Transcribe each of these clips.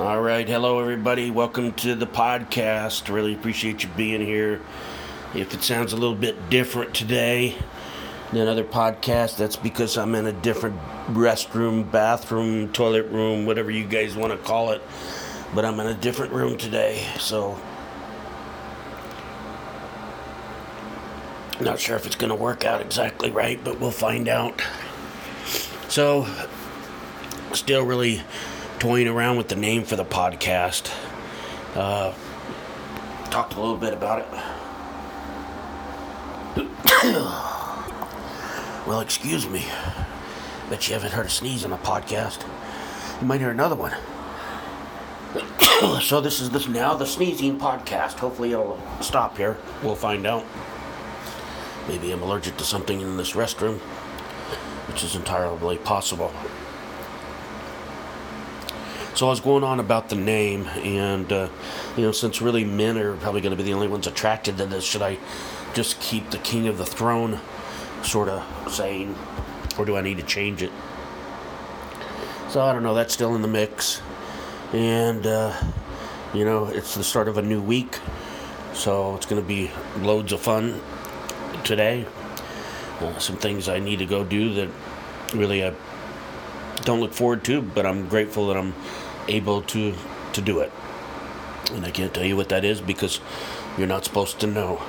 All right, hello everybody. Welcome to the podcast. Really appreciate you being here. If it sounds a little bit different today than other podcasts, that's because I'm in a different restroom, bathroom, toilet room, whatever you guys want to call it. But I'm in a different room today, so not sure if it's going to work out exactly right, but we'll find out. So, still really toying around with the name for the podcast. Uh, talked a little bit about it. well, excuse me. Bet you haven't heard a sneeze on a podcast. You might hear another one. so this is this now the sneezing podcast. Hopefully it'll stop here. We'll find out. Maybe I'm allergic to something in this restroom, which is entirely possible. So I was going on about the name, and uh, you know, since really men are probably going to be the only ones attracted to this, should I just keep the King of the Throne sort of saying, or do I need to change it? So I don't know. That's still in the mix, and uh, you know, it's the start of a new week, so it's going to be loads of fun today. Uh, some things I need to go do that really I don't look forward to, but I'm grateful that I'm able to to do it. And I can't tell you what that is because you're not supposed to know.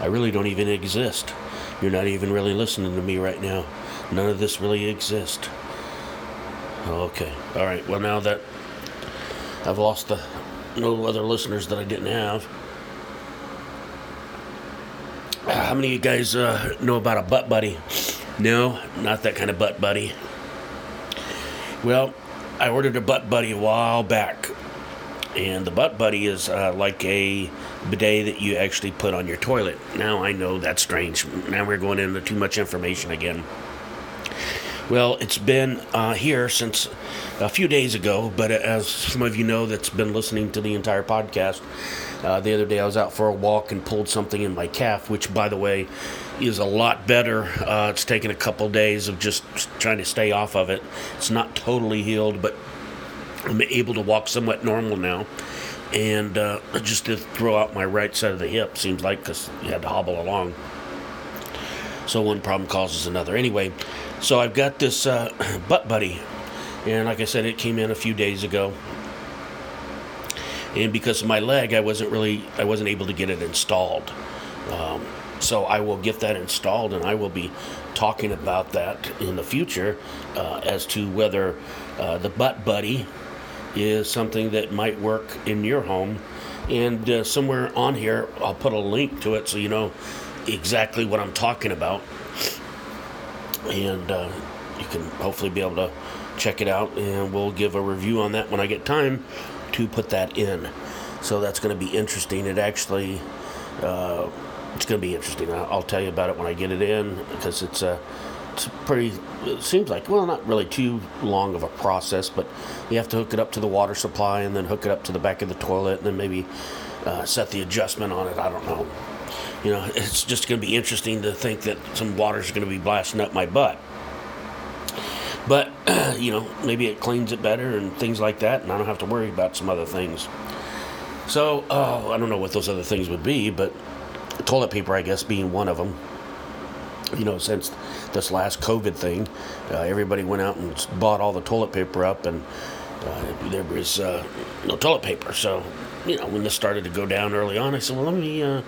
I really don't even exist. You're not even really listening to me right now. None of this really exists. Okay. All right. Well, now that I've lost the no other listeners that I didn't have. How many of you guys uh, know about a butt buddy? No, not that kind of butt buddy. Well, I ordered a butt buddy a while back, and the butt buddy is uh, like a bidet that you actually put on your toilet. Now I know that's strange. Now we're going into too much information again. Well, it's been uh, here since a few days ago, but as some of you know that's been listening to the entire podcast, uh, the other day I was out for a walk and pulled something in my calf, which, by the way, is a lot better. Uh, it's taken a couple days of just trying to stay off of it. It's not totally healed, but I'm able to walk somewhat normal now. And uh, just to throw out my right side of the hip, seems like, because you had to hobble along. So one problem causes another. Anyway, so I've got this uh, butt buddy. And like I said, it came in a few days ago. And because of my leg, I wasn't really, I wasn't able to get it installed. Um, so I will get that installed, and I will be talking about that in the future uh, as to whether uh, the butt buddy is something that might work in your home. And uh, somewhere on here, I'll put a link to it so you know exactly what I'm talking about. And uh, you can hopefully be able to check it out, and we'll give a review on that when I get time to put that in. So that's going to be interesting. It actually uh, it's going to be interesting. I'll tell you about it when I get it in because it's a, it's pretty. It seems like well, not really too long of a process, but you have to hook it up to the water supply and then hook it up to the back of the toilet and then maybe uh, set the adjustment on it. I don't know. You know, it's just going to be interesting to think that some water's going to be blasting up my butt. But you know, maybe it cleans it better and things like that, and I don't have to worry about some other things. So uh, I don't know what those other things would be, but toilet paper, I guess, being one of them. You know, since this last COVID thing, uh, everybody went out and bought all the toilet paper up, and uh, there was uh, no toilet paper. So, you know, when this started to go down early on, I said, well, let me, uh,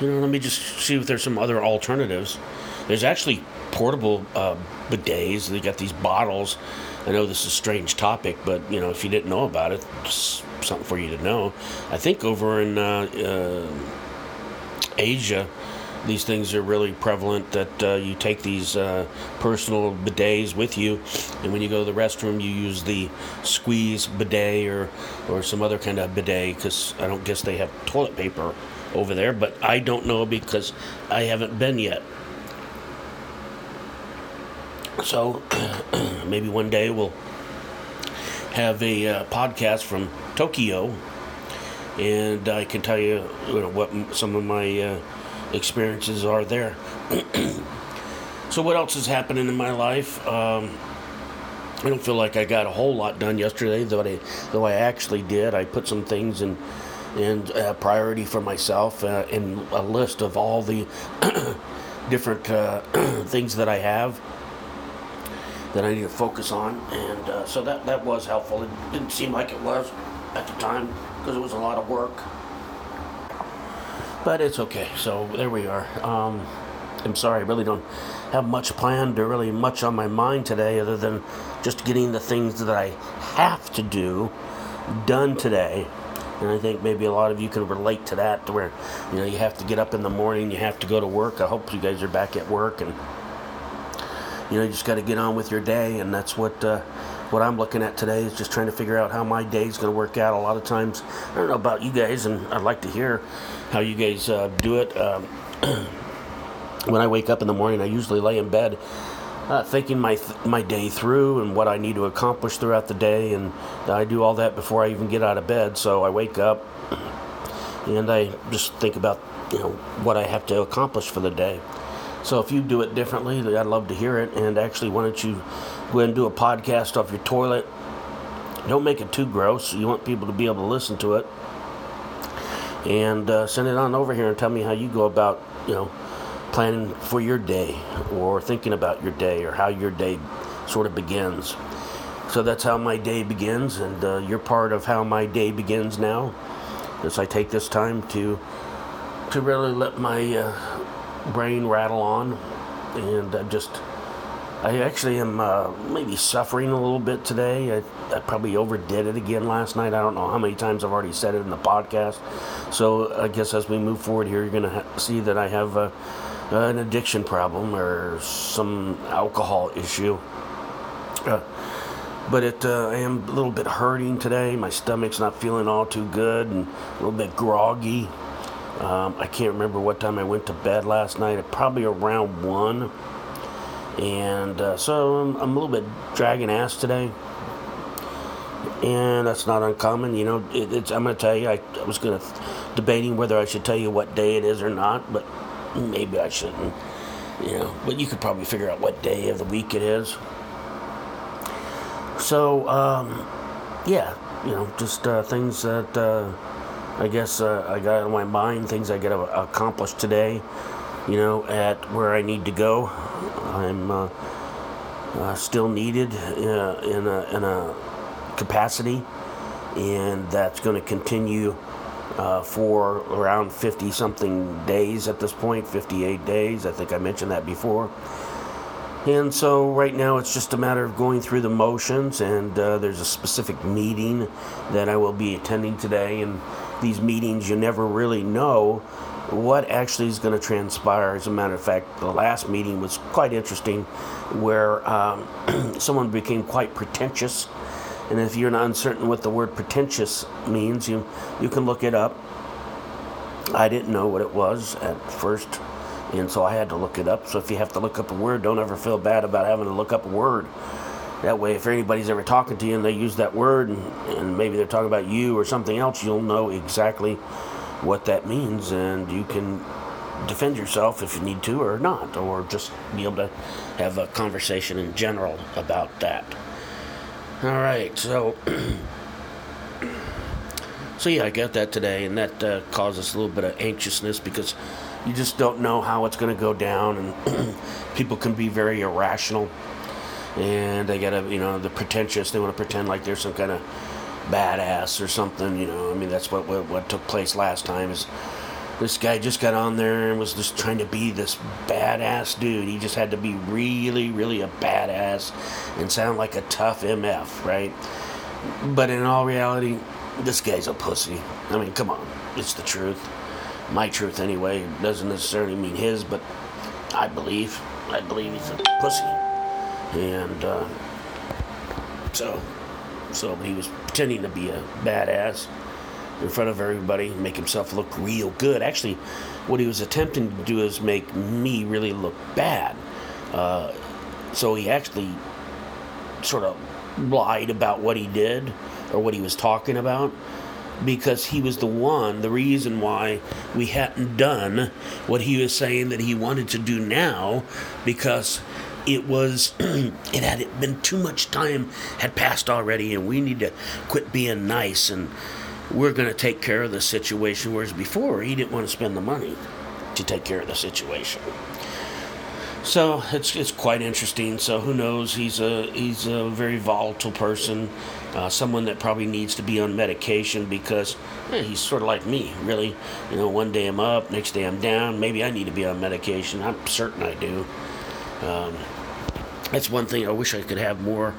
you know, let me just see if there's some other alternatives. There's actually portable uh, bidets. They got these bottles. I know this is a strange topic, but you know, if you didn't know about it, something for you to know. I think over in uh, Asia, these things are really prevalent that uh, you take these uh, personal bidets with you, and when you go to the restroom, you use the squeeze bidet or, or some other kind of bidet because I don't guess they have toilet paper over there, but I don't know because I haven't been yet. So maybe one day we'll have a uh, podcast from Tokyo and I can tell you, you know, what some of my uh, experiences are there. so, what else is happening in my life? Um, I don't feel like I got a whole lot done yesterday, though I, though I actually did. I put some things in, in uh, priority for myself uh, in a list of all the different uh, things that I have that I need to focus on, and uh, so that that was helpful. It didn't seem like it was at the time because it was a lot of work, but it's okay. So there we are. Um, I'm sorry, I really don't have much planned or really much on my mind today, other than just getting the things that I have to do done today. And I think maybe a lot of you can relate to that, to where you know you have to get up in the morning, you have to go to work. I hope you guys are back at work and you know, you just got to get on with your day, and that's what uh, what I'm looking at today is just trying to figure out how my day is going to work out. A lot of times, I don't know about you guys, and I'd like to hear how you guys uh, do it. Um, when I wake up in the morning, I usually lay in bed. Uh, thinking my th- my day through and what I need to accomplish throughout the day, and I do all that before I even get out of bed. So I wake up and I just think about you know what I have to accomplish for the day. So if you do it differently, I'd love to hear it. And actually, why don't you go ahead and do a podcast off your toilet? Don't make it too gross. You want people to be able to listen to it. And uh, send it on over here and tell me how you go about, you know, planning for your day or thinking about your day or how your day sort of begins. So that's how my day begins, and uh, you're part of how my day begins now. As I take this time to to really let my uh, brain rattle on, and I just I actually am uh, maybe suffering a little bit today. I, I, probably overdid it again last night. I don't know how many times I've already said it in the podcast. So I guess as we move forward here, you're to ha- see that I have uh, an addiction problem or some alcohol issue. Uh, but it, uh, I am a little bit hurting today. My stomach's not feeling all too good and a little bit groggy. Um, I can't remember what time I went to bed last night. Probably around one. And uh, so I'm, I'm, a little bit dragging ass today. And that's not uncommon. You know, it, it's, I'm going to tell you, I, I was going to debating whether I should tell you what day it is or not, but maybe I shouldn't. You know, but you could probably figure out what day of the week it is. So, um, yeah, you know, just uh, things that. Uh, I guess uh, I got on my mind things I got to accomplish today. You know, at where I need to go. I'm uh, uh, still needed in a, in a capacity, and that's going to continue uh, for around 50 something days at this point, 58 days. I think I mentioned that before. And so right now it's just a matter of going through the motions, and uh, there's a specific meeting that I will be attending today, and these meetings, you never really know what actually is going to transpire. As a matter of fact, the last meeting was quite interesting, where um, someone became quite pretentious. And if you're not uncertain what the word pretentious means, you you can look it up. I didn't know what it was at first, and so I had to look it up. So if you have to look up a word, don't ever feel bad about having to look up a word. That way, if anybody's ever talking to you and they use that word and, and maybe they're talking about you or something else, you'll know exactly what that means and you can defend yourself if you need to or not, or just be able to have a conversation in general about that. All right, so. so yeah, I got that today, and that uh, caused us a little bit of anxiousness because you just don't know how it's going to go down, and people can be very irrational and they gotta, you know, the pretentious. They want to pretend like they're some kind of badass or something. You know, I mean, that's what, what what took place last time. Is this guy just got on there and was just trying to be this badass dude. He just had to be really, really a badass and sound like a tough MF, right? But in all reality, this guy's a pussy. I mean, come on, it's the truth. My truth, anyway, doesn't necessarily mean his, but I believe. I believe he's a pussy and uh, so so he was pretending to be a badass in front of everybody, make himself look real good. Actually, what he was attempting to do is make me really look bad. Uh, so he actually sort of lied about what he did or what he was talking about because he was the one, the reason why we hadn't done what he was saying that he wanted to do now because it was it had been too much time had passed already and we need to quit being nice and we're going to take care of the situation whereas before he didn't want to spend the money to take care of the situation. So it's it's quite interesting. So who knows? He's a he's a very volatile person uh, someone that probably needs to be on medication because eh, he's sort of like me really. You know one day i'm up next day i'm down. Maybe i need to be on medication. I'm certain i do. Um, that's one thing I wish I could have more,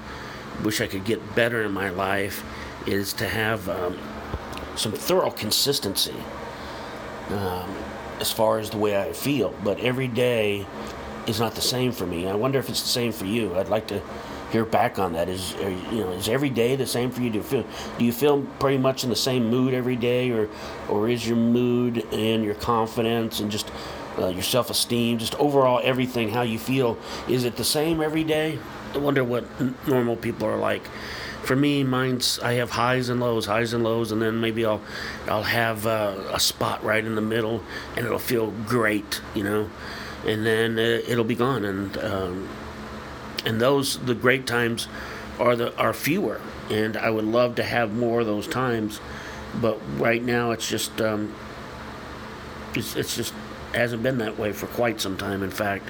wish I could get better in my life, is to have um, some thorough consistency um, as far as the way I feel. But every day is not the same for me. I wonder if it's the same for you. I'd like to hear back on that. Is you know is every day the same for you? Do you feel do you feel pretty much in the same mood every day, or or is your mood and your confidence and just uh, your self esteem, just overall everything, how you feel. Is it the same every day? I wonder what n- normal people are like. For me, mine's I have highs and lows, highs and lows, and then maybe I'll I'll have uh, a spot right in the middle, and it'll feel great, you know, and then uh, it'll be gone, and um, and those the great times are the are fewer, and I would love to have more of those times, but right now it's just um, it's it's just hasn't been that way for quite some time, in fact.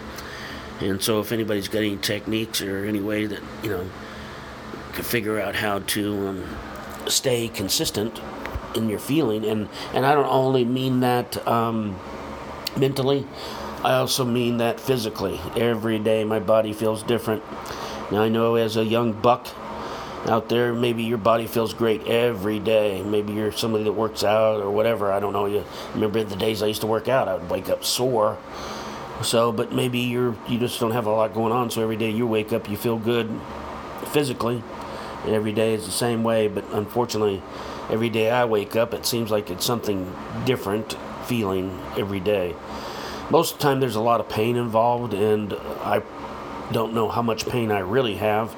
And so, if anybody's got any techniques or any way that you know can figure out how to um, stay consistent in your feeling, and and I don't only mean that um, mentally, I also mean that physically. Every day, my body feels different. Now, I know as a young buck out there. Maybe your body feels great every day. Maybe you're somebody that works out or whatever. I don't know. You remember the days I used to work out? I would wake up sore. So, but maybe you're you just don't have a lot going on. So every day you wake up, you feel good physically. Every day is the same way. But unfortunately, every day I wake up, it seems like it's something different feeling every day. Most of the time, there's a lot of pain involved, and I don't know how much pain I really have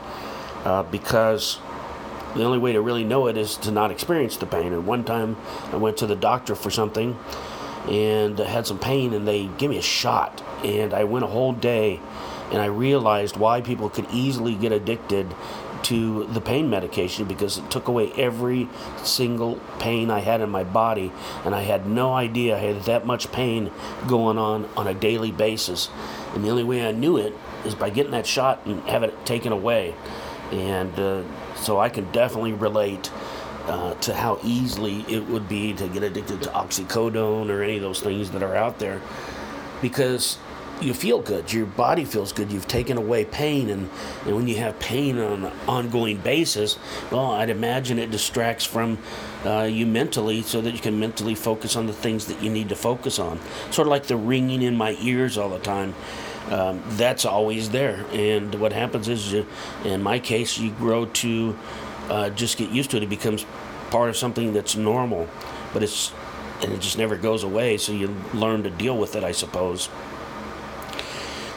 uh, because the only way to really know it is to not experience the pain. And one time I went to the doctor for something and had some pain, and they gave me a shot. And I went a whole day and I realized why people could easily get addicted to the pain medication because it took away every single pain I had in my body, and I had no idea I had that much pain going on on a daily basis. And the only way I knew it is by getting that shot and having it taken away and uh, so I can definitely relate uh, to how easily it would be to get addicted to oxycodone or any of those things that are out there. Because you feel good your body feels good you've taken away pain and, and when you have pain on an ongoing basis well i'd imagine it distracts from uh, you mentally so that you can mentally focus on the things that you need to focus on. Sort of like the ringing in my ears all the time. Um, that's always there. And what happens is, you, in my case, you grow to uh, just get used to it. It becomes part of something that's normal, but it's and it just never goes away. So you learn to deal with it, I suppose.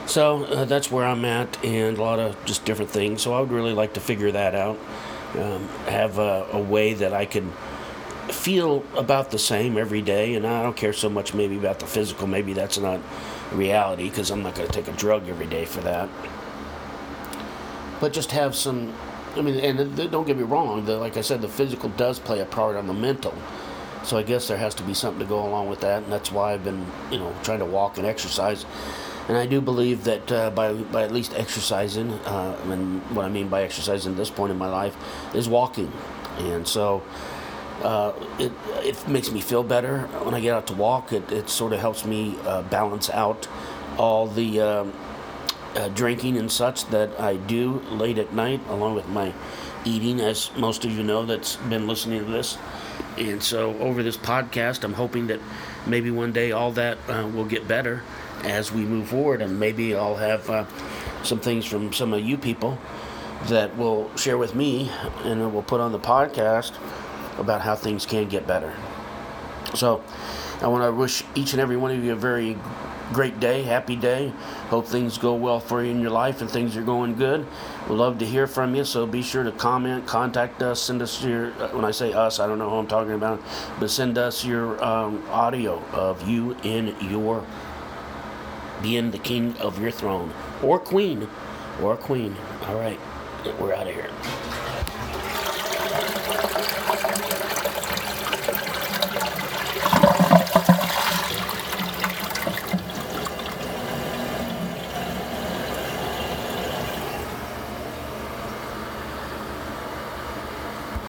So uh, that's where I'm at, and a lot of just different things. So I would really like to figure that out. Um, have a, a way that I can feel about the same every day, and I don't care so much maybe about the physical. Maybe that's not reality because I'm not going to take a drug every day for that. But just have some. I mean, and don't get me wrong. The, like I said, the physical does play a part on the mental. So I guess there has to be something to go along with that, and that's why I've been, you know, trying to walk and exercise. And I do believe that uh, by by at least exercising, uh, and what I mean by exercising at this point in my life is walking, and so uh, it, it makes me feel better when I get out to walk. It, it sort of helps me uh, balance out all the um, uh, drinking and such that I do late at night, along with my eating, as most of you know that's been listening to this. And so, over this podcast, I'm hoping that maybe one day all that uh, will get better as we move forward, and maybe I'll have uh, some things from some of you people that will share with me and we'll put on the podcast about how things can get better. So, I want to wish each and every one of you a very great day, happy day. Hope things go well for you in your life and things are going good. We'd love to hear from you, so be sure to comment, contact us, send us your, uh, when I say us, I don't know who I'm talking about, but send us your um, audio of you in your, being the king of your throne or queen or queen. All right, we're out of here.